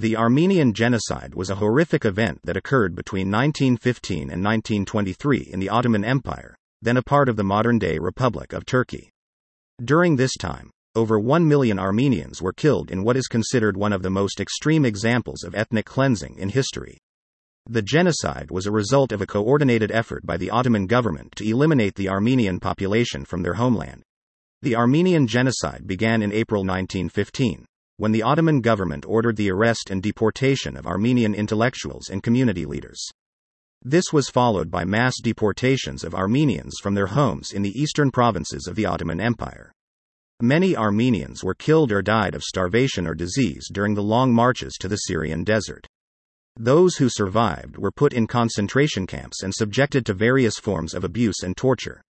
The Armenian Genocide was a horrific event that occurred between 1915 and 1923 in the Ottoman Empire, then a part of the modern day Republic of Turkey. During this time, over 1 million Armenians were killed in what is considered one of the most extreme examples of ethnic cleansing in history. The genocide was a result of a coordinated effort by the Ottoman government to eliminate the Armenian population from their homeland. The Armenian genocide began in April 1915, when the Ottoman government ordered the arrest and deportation of Armenian intellectuals and community leaders. This was followed by mass deportations of Armenians from their homes in the eastern provinces of the Ottoman Empire. Many Armenians were killed or died of starvation or disease during the long marches to the Syrian desert. Those who survived were put in concentration camps and subjected to various forms of abuse and torture.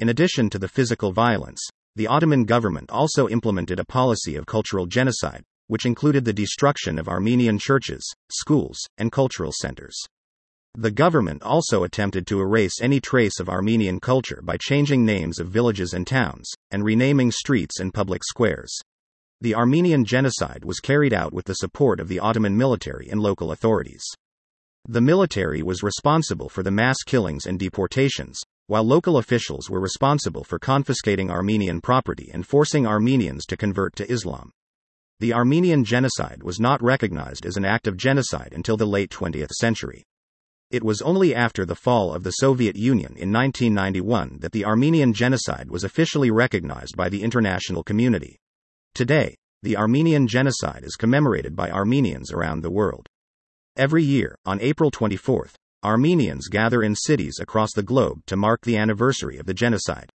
In addition to the physical violence, the Ottoman government also implemented a policy of cultural genocide, which included the destruction of Armenian churches, schools, and cultural centers. The government also attempted to erase any trace of Armenian culture by changing names of villages and towns, and renaming streets and public squares. The Armenian genocide was carried out with the support of the Ottoman military and local authorities. The military was responsible for the mass killings and deportations, while local officials were responsible for confiscating Armenian property and forcing Armenians to convert to Islam. The Armenian genocide was not recognized as an act of genocide until the late 20th century. It was only after the fall of the Soviet Union in 1991 that the Armenian genocide was officially recognized by the international community. Today, the Armenian genocide is commemorated by Armenians around the world. Every year, on April 24, Armenians gather in cities across the globe to mark the anniversary of the genocide.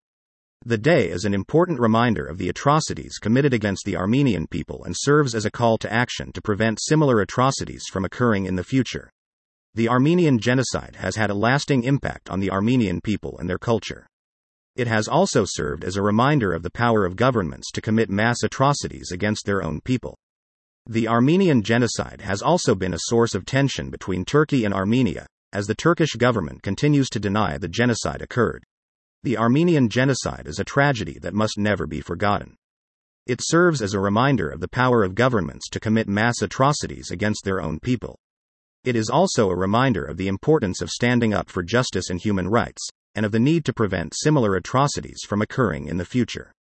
The day is an important reminder of the atrocities committed against the Armenian people and serves as a call to action to prevent similar atrocities from occurring in the future. The Armenian genocide has had a lasting impact on the Armenian people and their culture. It has also served as a reminder of the power of governments to commit mass atrocities against their own people. The Armenian genocide has also been a source of tension between Turkey and Armenia, as the Turkish government continues to deny the genocide occurred. The Armenian genocide is a tragedy that must never be forgotten. It serves as a reminder of the power of governments to commit mass atrocities against their own people. It is also a reminder of the importance of standing up for justice and human rights, and of the need to prevent similar atrocities from occurring in the future.